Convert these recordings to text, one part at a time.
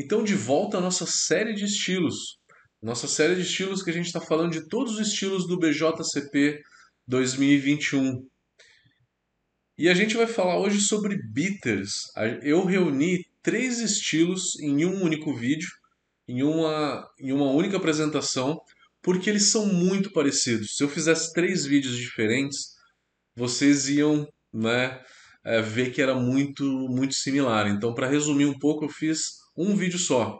Então, de volta à nossa série de estilos. Nossa série de estilos que a gente está falando de todos os estilos do BJCP 2021. E a gente vai falar hoje sobre bitters. Eu reuni três estilos em um único vídeo, em uma, em uma única apresentação, porque eles são muito parecidos. Se eu fizesse três vídeos diferentes, vocês iam né, é, ver que era muito, muito similar. Então, para resumir um pouco, eu fiz um vídeo só.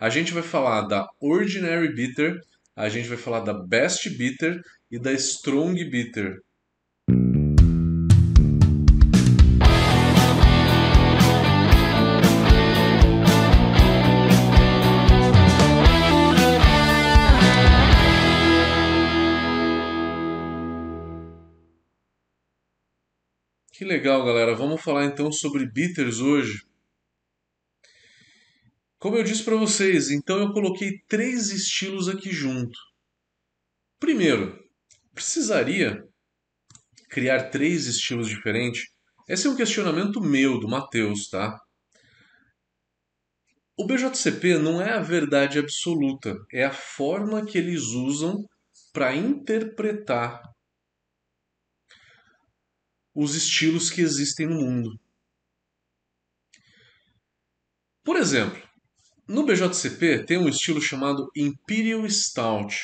A gente vai falar da Ordinary Bitter, a gente vai falar da Best Bitter e da Strong Bitter. Que legal, galera. Vamos falar então sobre bitters hoje. Como eu disse para vocês, então eu coloquei três estilos aqui junto. Primeiro, precisaria criar três estilos diferentes? Esse é um questionamento meu, do Matheus, tá? O BJCP não é a verdade absoluta, é a forma que eles usam para interpretar os estilos que existem no mundo. Por exemplo, no BJCP tem um estilo chamado Imperial Stout.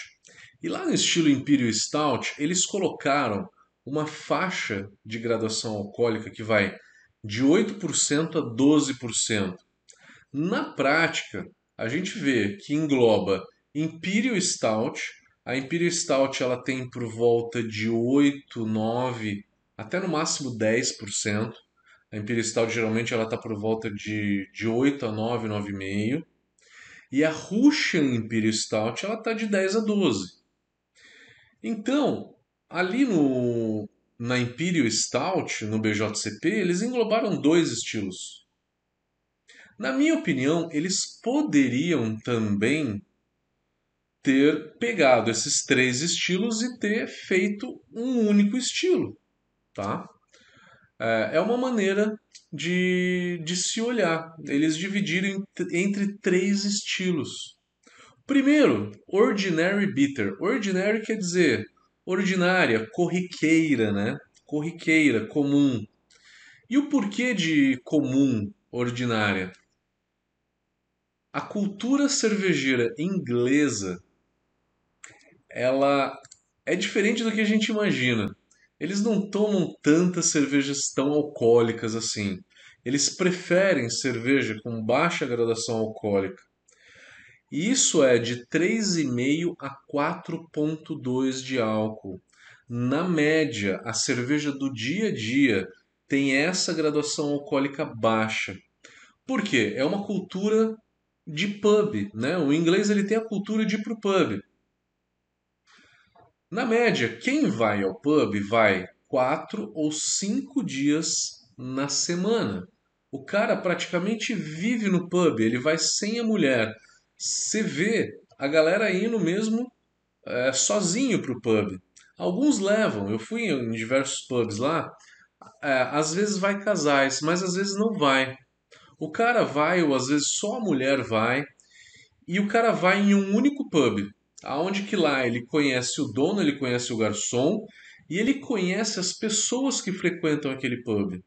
E lá no estilo Imperial Stout, eles colocaram uma faixa de graduação alcoólica que vai de 8% a 12%. Na prática, a gente vê que engloba Imperial Stout. A Imperial Stout ela tem por volta de 8, 9 até no máximo 10%. A Imperial Stout geralmente ela está por volta de, de 8 a 9, 9,5%. E a Russian Imperial Stout ela está de 10 a 12. Então, ali no, na Imperial Stout, no BJCP, eles englobaram dois estilos. Na minha opinião, eles poderiam também ter pegado esses três estilos e ter feito um único estilo tá? É, é uma maneira de, de se olhar. Eles dividiram entre três estilos. Primeiro, ordinary bitter. Ordinary quer dizer ordinária, corriqueira, né? Corriqueira, comum. E o porquê de comum, ordinária? A cultura cervejeira inglesa ela é diferente do que a gente imagina eles não tomam tantas cervejas tão alcoólicas assim. Eles preferem cerveja com baixa gradação alcoólica. E isso é de 3,5 a 4,2 de álcool. Na média, a cerveja do dia a dia tem essa graduação alcoólica baixa. Por quê? É uma cultura de pub, né? O inglês ele tem a cultura de ir pro pub. Na média, quem vai ao pub vai quatro ou cinco dias na semana. O cara praticamente vive no pub, ele vai sem a mulher. Você vê a galera indo mesmo é, sozinho pro pub. Alguns levam, eu fui em diversos pubs lá, é, às vezes vai casais, mas às vezes não vai. O cara vai, ou às vezes só a mulher vai, e o cara vai em um único pub aonde que lá ele conhece o dono, ele conhece o garçom e ele conhece as pessoas que frequentam aquele pub.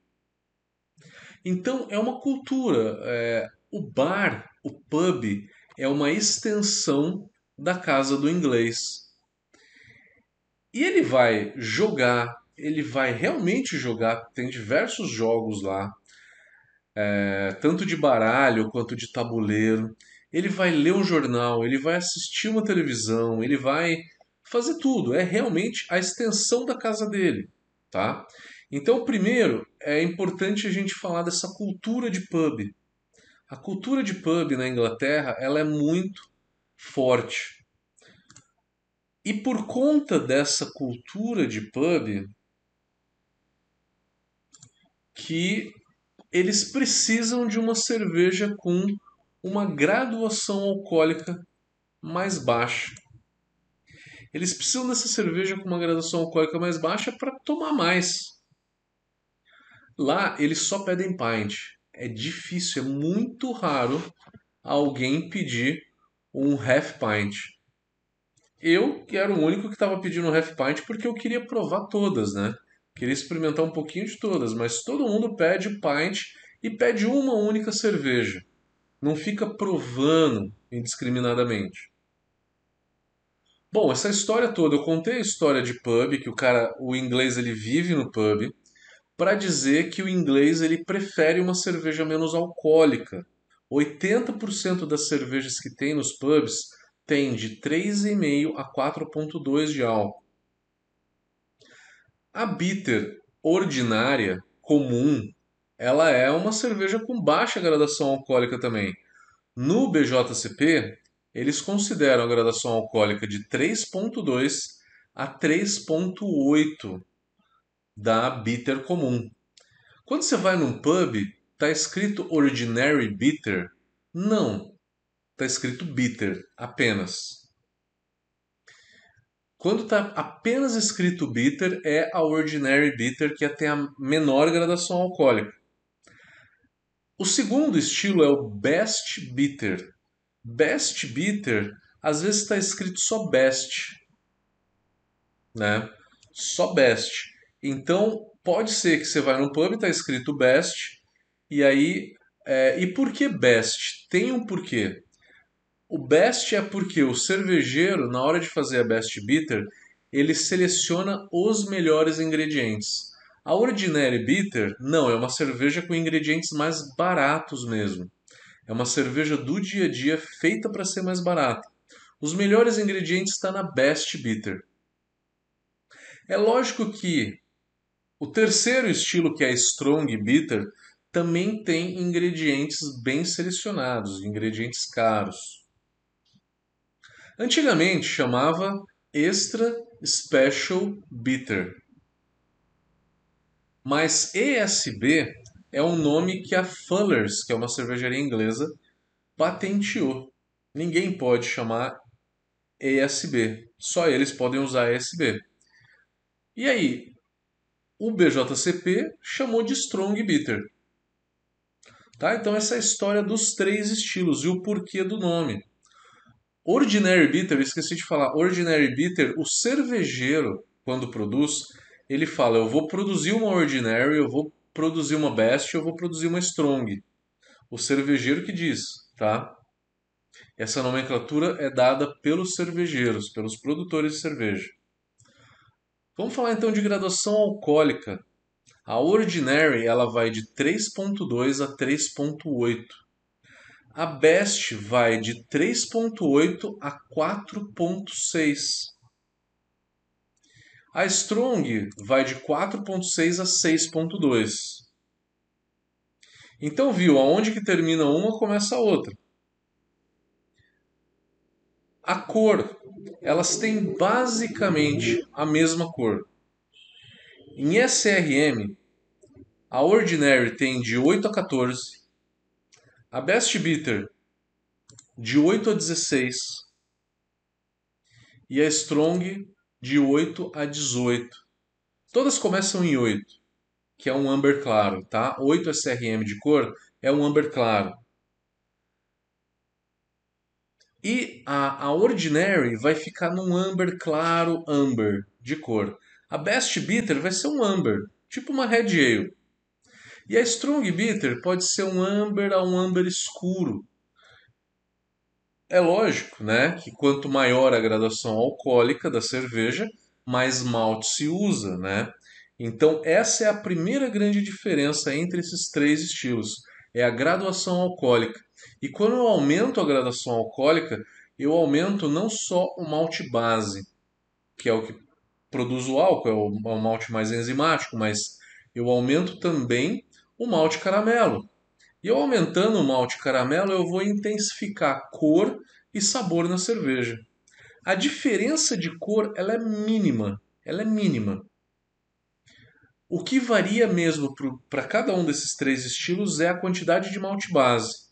Então é uma cultura. É, o bar, o pub, é uma extensão da casa do inglês. E ele vai jogar, ele vai realmente jogar. Tem diversos jogos lá, é, tanto de baralho quanto de tabuleiro ele vai ler um jornal, ele vai assistir uma televisão, ele vai fazer tudo. É realmente a extensão da casa dele, tá? Então, primeiro, é importante a gente falar dessa cultura de pub. A cultura de pub na Inglaterra, ela é muito forte. E por conta dessa cultura de pub, que eles precisam de uma cerveja com uma graduação alcoólica mais baixa. Eles precisam dessa cerveja com uma graduação alcoólica mais baixa para tomar mais. Lá eles só pedem pint. É difícil, é muito raro alguém pedir um half pint. Eu que era o único que estava pedindo um half pint porque eu queria provar todas, né? Queria experimentar um pouquinho de todas, mas todo mundo pede pint e pede uma única cerveja. Não fica provando indiscriminadamente. Bom, essa história toda, eu contei a história de pub, que o cara, o inglês ele vive no pub, para dizer que o inglês ele prefere uma cerveja menos alcoólica. 80% das cervejas que tem nos pubs tem de 3,5 a 4,2 de álcool. A bitter ordinária, comum, ela é uma cerveja com baixa gradação alcoólica também. No BJCP, eles consideram a gradação alcoólica de 3,2 a 3,8 da bitter comum. Quando você vai num pub, tá escrito Ordinary Bitter? Não, tá escrito Bitter apenas. Quando está apenas escrito bitter, é a Ordinary Bitter, que tem a menor gradação alcoólica. O segundo estilo é o Best Bitter. Best Bitter, às vezes está escrito só Best, né? Só Best. Então, pode ser que você vai no pub e está escrito Best, e aí... É, e por que Best? Tem um porquê. O Best é porque o cervejeiro, na hora de fazer a Best Bitter, ele seleciona os melhores ingredientes. A Ordinary Bitter, não, é uma cerveja com ingredientes mais baratos mesmo. É uma cerveja do dia a dia feita para ser mais barata. Os melhores ingredientes estão na Best Bitter. É lógico que o terceiro estilo, que é a Strong Bitter, também tem ingredientes bem selecionados, ingredientes caros. Antigamente chamava Extra Special Bitter. Mas ESB é um nome que a Fuller's, que é uma cervejaria inglesa, patenteou. Ninguém pode chamar ESB, só eles podem usar ESB. E aí, o BJCP chamou de Strong Bitter. Tá? Então essa é a história dos três estilos e o porquê do nome. Ordinary Bitter, esqueci de falar, Ordinary Bitter, o cervejeiro, quando produz, ele fala: eu vou produzir uma Ordinary, eu vou produzir uma Best, eu vou produzir uma Strong. O cervejeiro que diz, tá? Essa nomenclatura é dada pelos cervejeiros, pelos produtores de cerveja. Vamos falar então de graduação alcoólica. A Ordinary ela vai de 3.2 a 3.8. A Best vai de 3.8 a 4.6. A Strong vai de 4.6 a 6.2. Então viu, aonde que termina uma, começa a outra. A cor, elas têm basicamente a mesma cor. Em SRM, a Ordinary tem de 8 a 14, a Best Bitter de 8 a 16 e a Strong de 8 a 18. Todas começam em 8, que é um amber claro, tá? 8 SRM de cor é um amber claro. E a, a Ordinary vai ficar num amber claro, amber de cor. A Best Bitter vai ser um amber, tipo uma Red Ale. E a Strong Bitter pode ser um amber a um amber escuro. É lógico, né, que quanto maior a graduação alcoólica da cerveja, mais malte se usa, né? Então essa é a primeira grande diferença entre esses três estilos, é a graduação alcoólica. E quando eu aumento a graduação alcoólica, eu aumento não só o malte base, que é o que produz o álcool, é o, é malte mais enzimático, mas eu aumento também o malte caramelo. E eu aumentando o malte caramelo, eu vou intensificar cor e sabor na cerveja. A diferença de cor ela é mínima, ela é mínima. O que varia mesmo para cada um desses três estilos é a quantidade de malte base.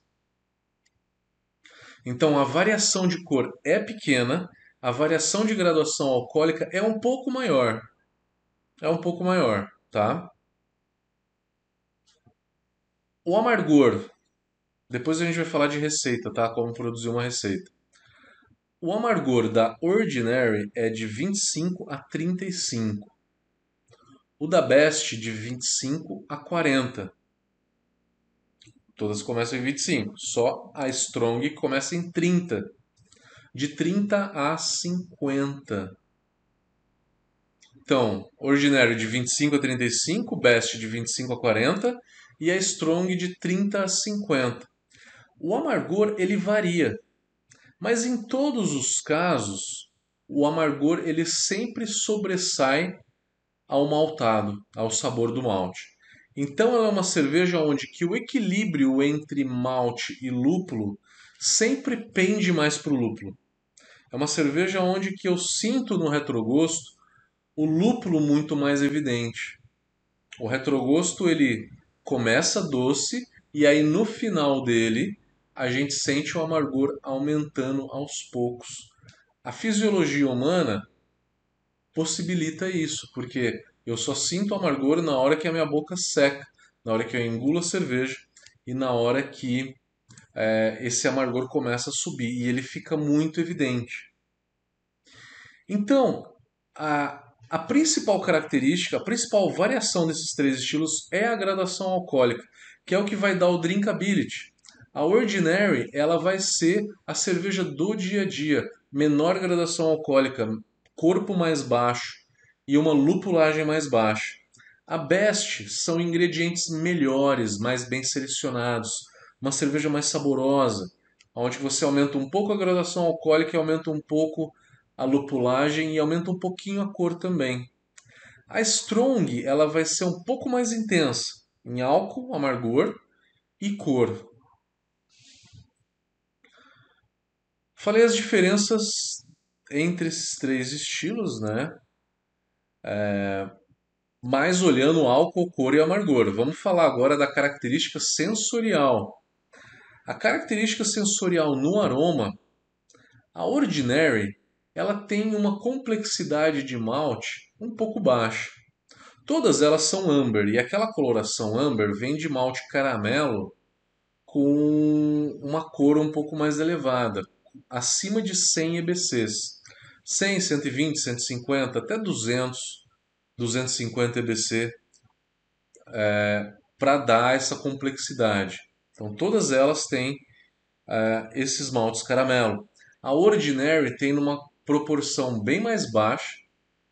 Então a variação de cor é pequena, a variação de graduação alcoólica é um pouco maior. É um pouco maior, tá? O amargor Depois a gente vai falar de receita, tá? Como produzir uma receita. O amargor da Ordinary é de 25 a 35. O da Best de 25 a 40. Todas começam em 25. Só a Strong começa em 30. De 30 a 50. Então, Ordinary de 25 a 35, Best de 25 a 40 e a Strong de 30 a 50. O amargor ele varia, mas em todos os casos o amargor ele sempre sobressai ao maltado, ao sabor do malte. Então ela é uma cerveja onde que o equilíbrio entre malte e lúpulo sempre pende mais para o lúpulo. É uma cerveja onde que eu sinto no retrogosto o lúpulo muito mais evidente. O retrogosto ele começa doce e aí no final dele a gente sente o amargor aumentando aos poucos. A fisiologia humana possibilita isso, porque eu só sinto amargor na hora que a minha boca seca, na hora que eu engulo a cerveja e na hora que é, esse amargor começa a subir e ele fica muito evidente. Então, a, a principal característica, a principal variação desses três estilos é a gradação alcoólica, que é o que vai dar o drinkability. A Ordinary ela vai ser a cerveja do dia a dia, menor gradação alcoólica, corpo mais baixo e uma lupulagem mais baixa. A Best são ingredientes melhores, mais bem selecionados, uma cerveja mais saborosa, onde você aumenta um pouco a gradação alcoólica e aumenta um pouco a lupulagem e aumenta um pouquinho a cor também. A Strong ela vai ser um pouco mais intensa em álcool, amargor e cor. Falei as diferenças entre esses três estilos, né? É, mais olhando álcool, cor e amargor. Vamos falar agora da característica sensorial. A característica sensorial no aroma, a Ordinary, ela tem uma complexidade de malte um pouco baixa. Todas elas são amber e aquela coloração amber vem de malte caramelo com uma cor um pouco mais elevada, acima de 100 EBCs. 100, 120, 150, até 200, 250 EBC é, para dar essa complexidade. Então todas elas têm é, esses maltes caramelo. A Ordinary tem uma proporção bem mais baixa,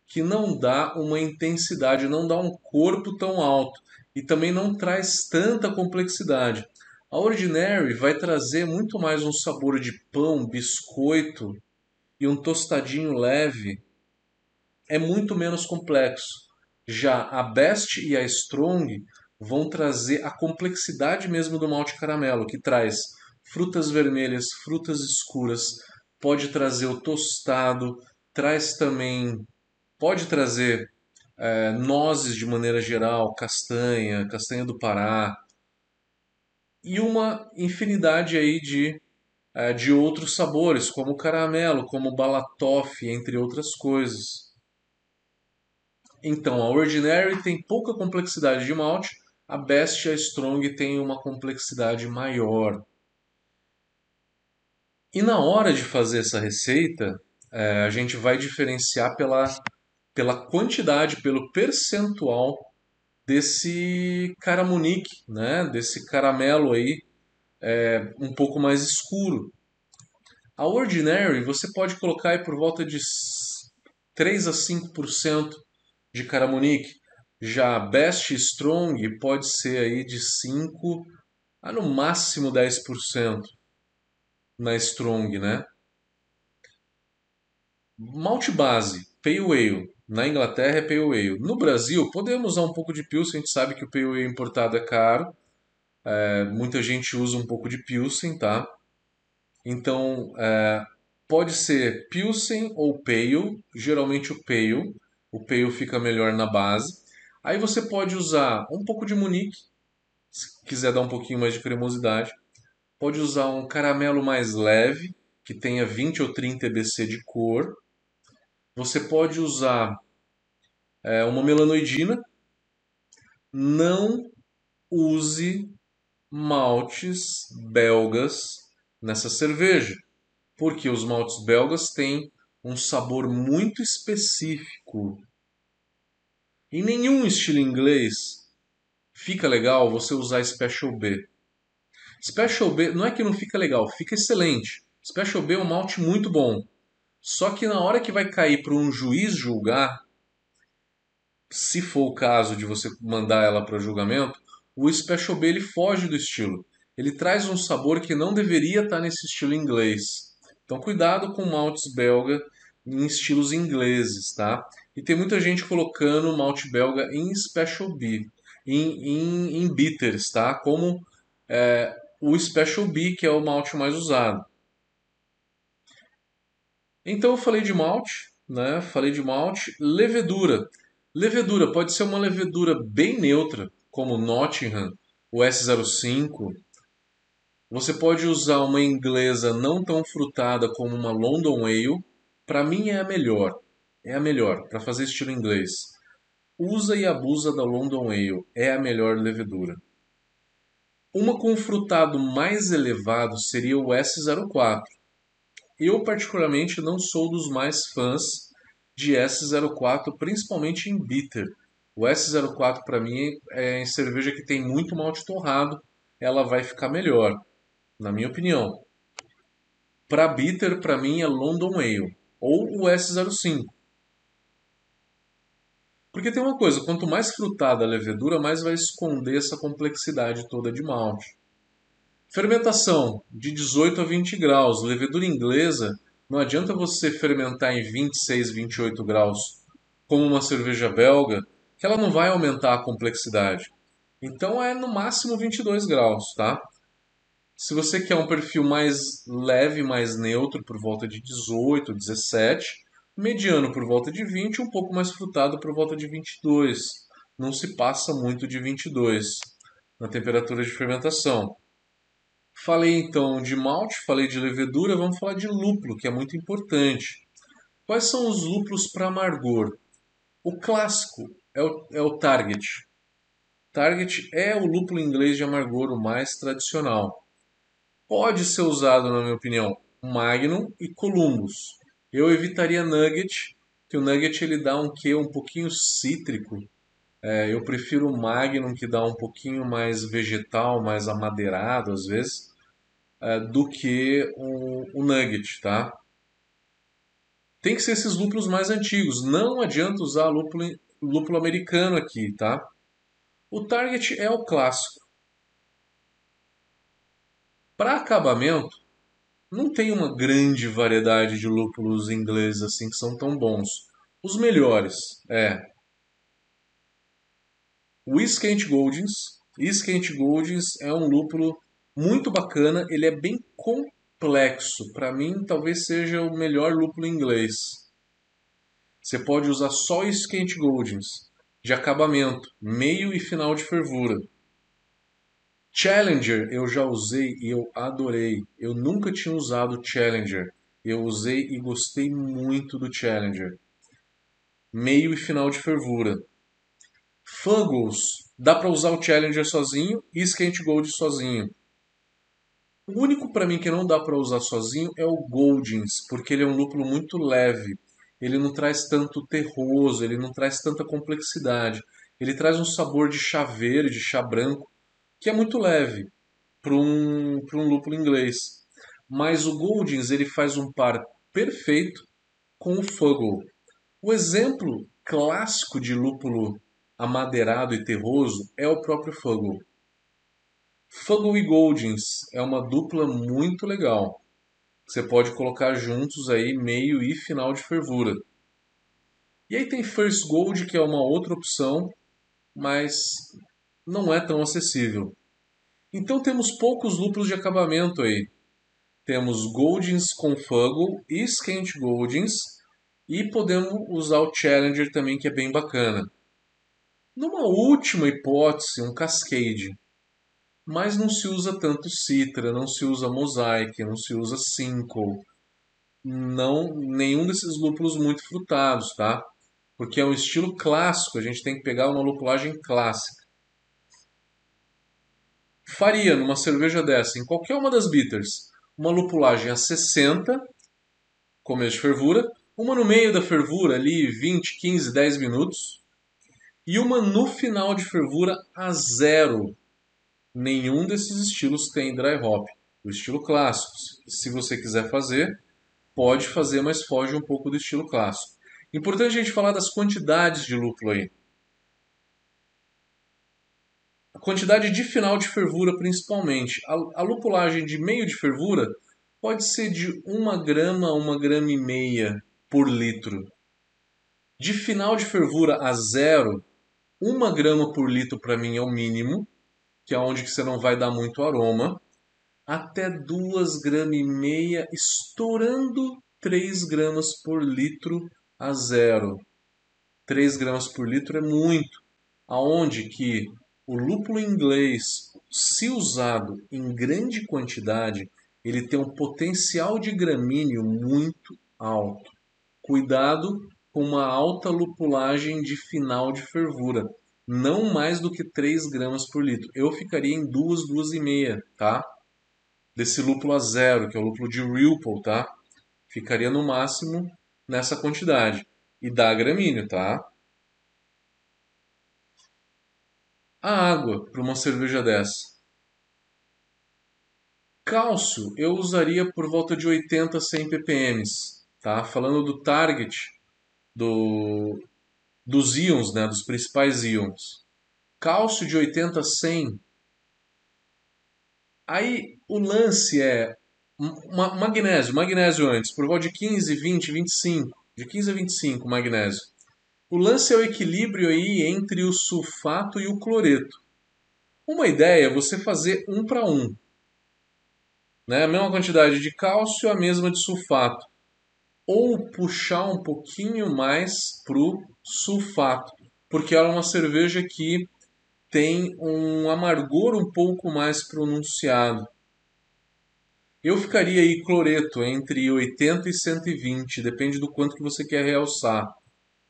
que não dá uma intensidade, não dá um corpo tão alto e também não traz tanta complexidade. A Ordinary vai trazer muito mais um sabor de pão, biscoito e um tostadinho leve. É muito menos complexo. Já a Best e a Strong vão trazer a complexidade mesmo do malte caramelo, que traz frutas vermelhas, frutas escuras, pode trazer o tostado, traz também, pode trazer é, nozes de maneira geral, castanha, castanha do Pará, e uma infinidade aí de, é, de outros sabores, como caramelo, como balatoff, entre outras coisas. Então, a Ordinary tem pouca complexidade de malte, a Best e a Strong tem uma complexidade maior. E na hora de fazer essa receita, é, a gente vai diferenciar pela, pela quantidade, pelo percentual desse caramunique, né? desse caramelo aí é, um pouco mais escuro. A Ordinary você pode colocar aí por volta de 3 a 5% de caramunique. Já Best Strong pode ser aí de 5 a no máximo 10% na Strong, né? Malte base, Pale Ale. Na Inglaterra é Pale Ale. No Brasil, podemos usar um pouco de Pilsen. A gente sabe que o Pale Ale importado é caro. É, muita gente usa um pouco de Pilsen, tá? Então, é, pode ser Pilsen ou Pale. Geralmente o Pale. O Pale fica melhor na base. Aí você pode usar um pouco de Munique, se quiser dar um pouquinho mais de cremosidade. Pode usar um caramelo mais leve, que tenha 20 ou 30 EBC de cor. Você pode usar é, uma melanoidina. Não use maltes belgas nessa cerveja, porque os maltes belgas têm um sabor muito específico. Em nenhum estilo inglês fica legal você usar Special B. Special B não é que não fica legal, fica excelente. Special B é um malte muito bom. Só que na hora que vai cair para um juiz julgar, se for o caso de você mandar ela para julgamento, o Special B ele foge do estilo. Ele traz um sabor que não deveria estar nesse estilo inglês. Então cuidado com maltes belga em estilos ingleses, tá? E tem muita gente colocando malte belga em Special B, em, em, em bitters, tá? Como é, o Special B, que é o malte mais usado. Então eu falei de malte, né? Falei de malte, levedura. Levedura pode ser uma levedura bem neutra, como Nottingham, o S05. Você pode usar uma inglesa não tão frutada como uma London Ale. Para mim é a melhor. É a melhor para fazer estilo inglês. Usa e abusa da London Ale. É a melhor levedura. Uma com frutado mais elevado seria o S04. Eu, particularmente, não sou dos mais fãs de S04, principalmente em bitter. O S04 para mim é em cerveja que tem muito malte torrado, ela vai ficar melhor, na minha opinião. Para bitter, para mim é London Ale ou o S05. Porque tem uma coisa, quanto mais frutada a levedura, mais vai esconder essa complexidade toda de malte. Fermentação de 18 a 20 graus. Levedura inglesa, não adianta você fermentar em 26, 28 graus como uma cerveja belga, que ela não vai aumentar a complexidade. Então é no máximo 22 graus, tá? Se você quer um perfil mais leve, mais neutro, por volta de 18, 17, mediano por volta de 20 um pouco mais frutado por volta de 22. Não se passa muito de 22 na temperatura de fermentação. Falei então de malte, falei de levedura, vamos falar de lúpulo, que é muito importante. Quais são os lúpulos para amargor? O clássico é o, é o Target. Target é o lúpulo inglês de amargor, o mais tradicional. Pode ser usado, na minha opinião, Magnum e Columbus. Eu evitaria Nugget, que o Nugget ele dá um quê um pouquinho cítrico. É, eu prefiro o Magnum, que dá um pouquinho mais vegetal, mais amadeirado às vezes, é, do que o, o Nugget, tá? Tem que ser esses lúpulos mais antigos. Não adianta usar lúpulo, lúpulo americano aqui, tá? O Target é o clássico. Para acabamento, não tem uma grande variedade de lúpulos ingleses assim que são tão bons. Os melhores é o Iskent Goldings. Iskent Goldings é um lúpulo muito bacana, ele é bem complexo. Para mim, talvez seja o melhor lúpulo inglês. Você pode usar só Iskent Goldings de acabamento, meio e final de fervura. Challenger eu já usei e eu adorei. Eu nunca tinha usado Challenger. Eu usei e gostei muito do Challenger. Meio e final de fervura. Fuggles, dá para usar o Challenger sozinho e Skent Gold sozinho. O único para mim que não dá para usar sozinho é o Goldings, porque ele é um lúpulo muito leve. Ele não traz tanto terroso, ele não traz tanta complexidade. Ele traz um sabor de chá verde, chá branco, que é muito leve para um, um lúpulo inglês. Mas o Goldings ele faz um par perfeito com o Fuggle. O exemplo clássico de lúpulo amadeirado e terroso é o próprio Fuggle. Fuggle e Goldings é uma dupla muito legal. Você pode colocar juntos aí meio e final de fervura. E aí tem First Gold, que é uma outra opção, mas não é tão acessível. Então temos poucos lúpulos de acabamento aí. Temos Goldings com Fuggle e Skent Goldings e podemos usar o Challenger também que é bem bacana. Numa última hipótese, um Cascade. Mas não se usa tanto Citra, não se usa Mosaic, não se usa Simcoe. Não, nenhum desses lúpulos muito frutados, tá? Porque é um estilo clássico, a gente tem que pegar uma lupulagem clássica. Faria numa cerveja dessa, em qualquer uma das bitters, uma lupulagem a 60, começo de fervura, uma no meio da fervura, ali 20, 15, 10 minutos, e uma no final de fervura a zero. Nenhum desses estilos tem dry hop. O estilo clássico, se você quiser fazer, pode fazer, mas foge um pouco do estilo clássico. Importante a gente falar das quantidades de lúpulo aí. A quantidade de final de fervura, principalmente. A, a lupulagem de meio de fervura pode ser de 1 grama a 1 grama e meia por litro. De final de fervura a zero, 1 grama por litro para mim é o mínimo, que é onde que você não vai dar muito aroma, até 2 gramas e meia, estourando 3 gramas por litro a zero. 3 gramas por litro é muito. Aonde que o lúpulo inglês, se usado em grande quantidade, ele tem um potencial de gramíneo muito alto. Cuidado com uma alta lupulagem de final de fervura, não mais do que 3 gramas por litro. Eu ficaria em 2, 2,5, tá? Desse lúpulo a zero, que é o lúpulo de Ripple, tá? Ficaria no máximo nessa quantidade. E dá gramíneo, tá? A água para uma cerveja dessa. Cálcio eu usaria por volta de 80 a 100 ppm, tá? Falando do target do, dos íons, né, dos principais íons. Cálcio de 80 a 100. Aí o lance é magnésio, magnésio antes, por volta de 15, 20, 25, de 15 a 25 magnésio. O lance é o equilíbrio aí entre o sulfato e o cloreto. Uma ideia é você fazer um para um. Né? A mesma quantidade de cálcio, a mesma de sulfato. Ou puxar um pouquinho mais pro sulfato, porque ela é uma cerveja que tem um amargor um pouco mais pronunciado. Eu ficaria aí cloreto entre 80 e 120, depende do quanto que você quer realçar.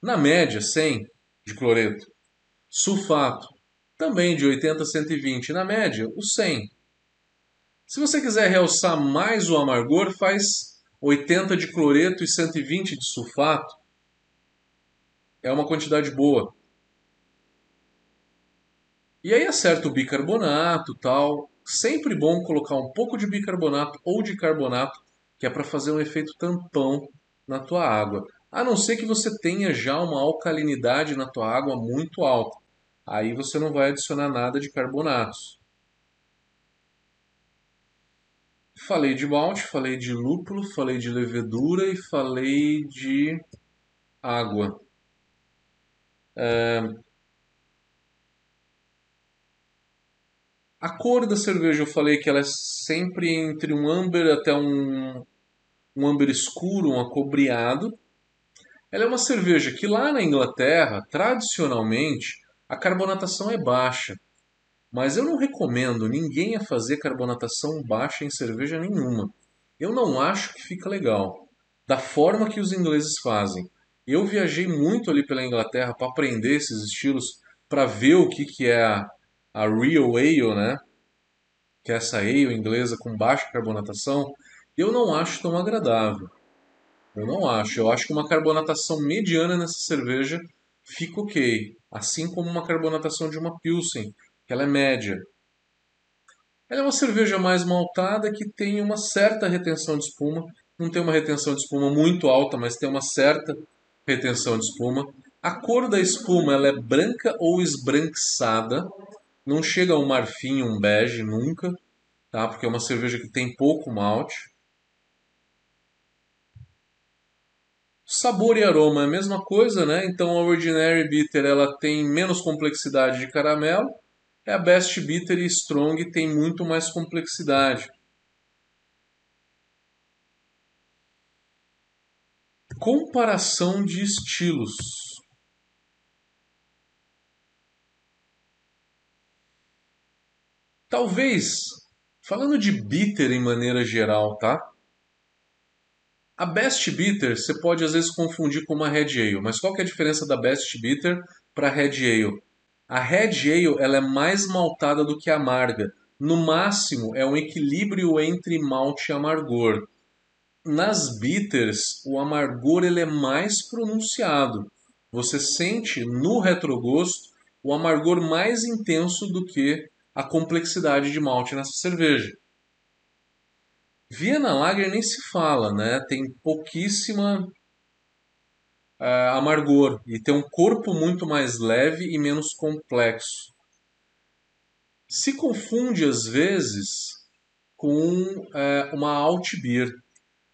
Na média, 100 de cloreto. Sulfato, também de 80 a 120. Na média, o 100. Se você quiser realçar mais o amargor, faz 80 de cloreto e 120 de sulfato é uma quantidade boa. E aí acerta o bicarbonato, tal. Sempre bom colocar um pouco de bicarbonato ou de carbonato, que é para fazer um efeito tampão na tua água. A não ser que você tenha já uma alcalinidade na tua água muito alta. Aí você não vai adicionar nada de carbonatos. Falei de malte, falei de lúpulo, falei de levedura e falei de água. É... A cor da cerveja eu falei que ela é sempre entre um amber até um, um amber escuro, um acobreado. Ela é uma cerveja que lá na Inglaterra, tradicionalmente, a carbonatação é baixa. Mas eu não recomendo ninguém a fazer carbonatação baixa em cerveja nenhuma. Eu não acho que fica legal. Da forma que os ingleses fazem. Eu viajei muito ali pela Inglaterra para aprender esses estilos, para ver o que, que é a, a Real Ale, né? Que é essa ale inglesa com baixa carbonatação. Eu não acho tão agradável. Eu não acho. Eu acho que uma carbonatação mediana nessa cerveja fica ok. Assim como uma carbonatação de uma Pilsen, que ela é média. Ela é uma cerveja mais maltada que tem uma certa retenção de espuma. Não tem uma retenção de espuma muito alta, mas tem uma certa retenção de espuma. A cor da espuma ela é branca ou esbranquiçada. Não chega a um marfim, um bege nunca, tá? Porque é uma cerveja que tem pouco malte. Sabor e aroma é a mesma coisa, né? Então a Ordinary Bitter ela tem menos complexidade de caramelo. A Best Bitter e Strong tem muito mais complexidade. comparação de estilos. Talvez, falando de bitter em maneira geral, tá? A Best Bitter você pode às vezes confundir com uma Red Ale, mas qual que é a diferença da Best Bitter para a Red Ale? A Red Ale ela é mais maltada do que a amarga. No máximo é um equilíbrio entre malte e amargor. Nas bitters, o amargor ele é mais pronunciado. Você sente no retrogosto o amargor mais intenso do que a complexidade de malte nessa cerveja. Viena Lager nem se fala, né? Tem pouquíssima uh, amargor e tem um corpo muito mais leve e menos complexo. Se confunde às vezes com uh, uma alt beer.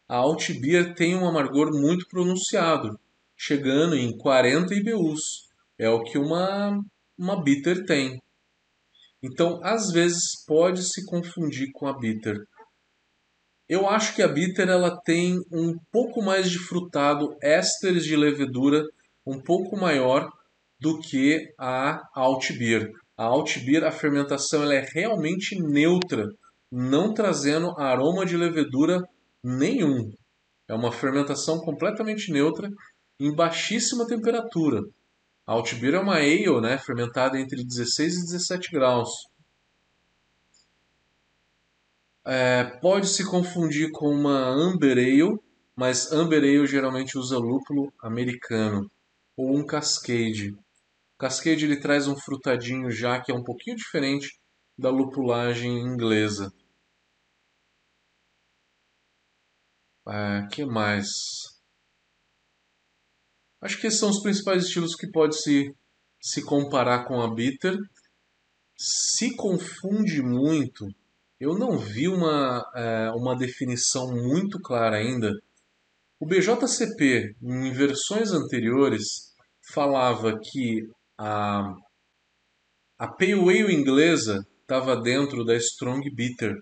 A alt beer tem um amargor muito pronunciado, chegando em 40 IBUs. É o que uma, uma bitter tem. Então, às vezes, pode se confundir com a bitter. Eu acho que a bitter ela tem um pouco mais de frutado, ésteres de levedura um pouco maior do que a alt beer. A alt beer, a fermentação ela é realmente neutra, não trazendo aroma de levedura nenhum. É uma fermentação completamente neutra em baixíssima temperatura. A alt beer é uma ale, né, fermentada entre 16 e 17 graus. É, pode se confundir com uma Amber Ale, mas Amber Ale geralmente usa lúpulo americano ou um Cascade. Cascade ele traz um frutadinho já que é um pouquinho diferente da lupulagem inglesa. É, que mais? Acho que esses são os principais estilos que pode se, se comparar com a bitter. Se confunde muito eu não vi uma, é, uma definição muito clara ainda. O BJCP, em versões anteriores, falava que a, a Pale Ale inglesa estava dentro da Strong Bitter,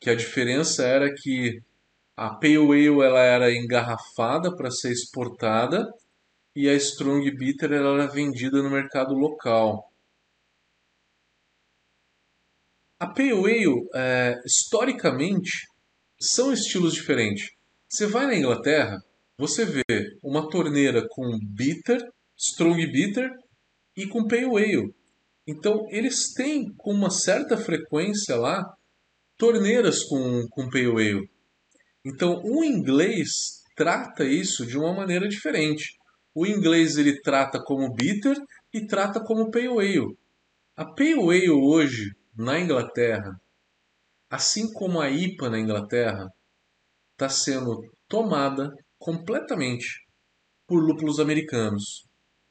que a diferença era que a Pale Ale ela era engarrafada para ser exportada e a Strong Bitter ela era vendida no mercado local. A Pale Ale, é, historicamente, são estilos diferentes. Você vai na Inglaterra, você vê uma torneira com bitter, strong bitter e com Pale Ale. Então, eles têm com uma certa frequência lá torneiras com, com Pale Ale. Então, o inglês trata isso de uma maneira diferente. O inglês ele trata como bitter e trata como Pale Ale. A Pale Ale hoje, na Inglaterra, assim como a IPA na Inglaterra, está sendo tomada completamente por lúpulos americanos.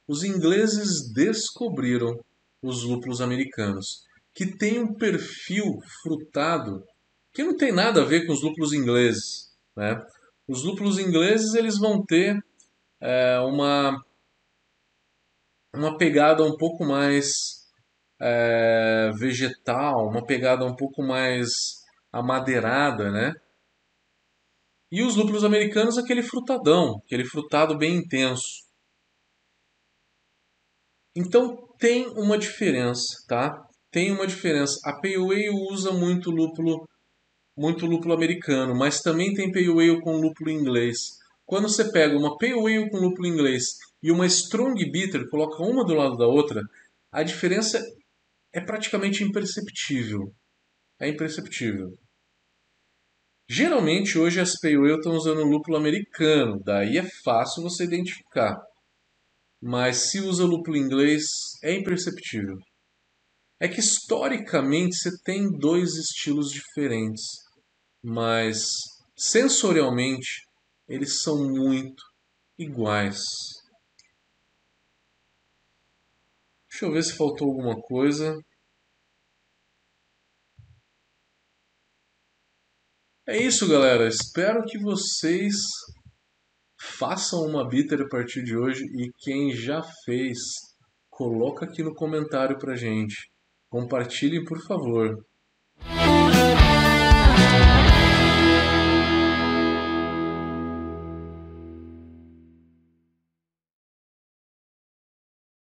Os ingleses descobriram os lúpulos americanos, que têm um perfil frutado que não tem nada a ver com os lúpulos ingleses. Né? Os lúpulos ingleses eles vão ter é, uma, uma pegada um pouco mais é, vegetal, uma pegada um pouco mais amadeirada, né? E os lúpulos americanos, aquele frutadão, aquele frutado bem intenso. Então tem uma diferença, tá? Tem uma diferença. A Pale Ale usa muito lúpulo, muito lúpulo americano, mas também tem Pale Ale com lúpulo inglês. Quando você pega uma Pale Ale com lúpulo inglês e uma Strong Bitter, coloca uma do lado da outra, a diferença é praticamente imperceptível. É imperceptível. Geralmente hoje as Pale Ale estão usando lúpulo americano, daí é fácil você identificar. Mas se usa lúpulo inglês, é imperceptível. É que historicamente você tem dois estilos diferentes, mas sensorialmente eles são muito iguais. Deixa eu ver se faltou alguma coisa. É isso, galera. Espero que vocês façam uma bitter a partir de hoje e quem já fez, coloca aqui no comentário pra gente. Compartilhem, por favor.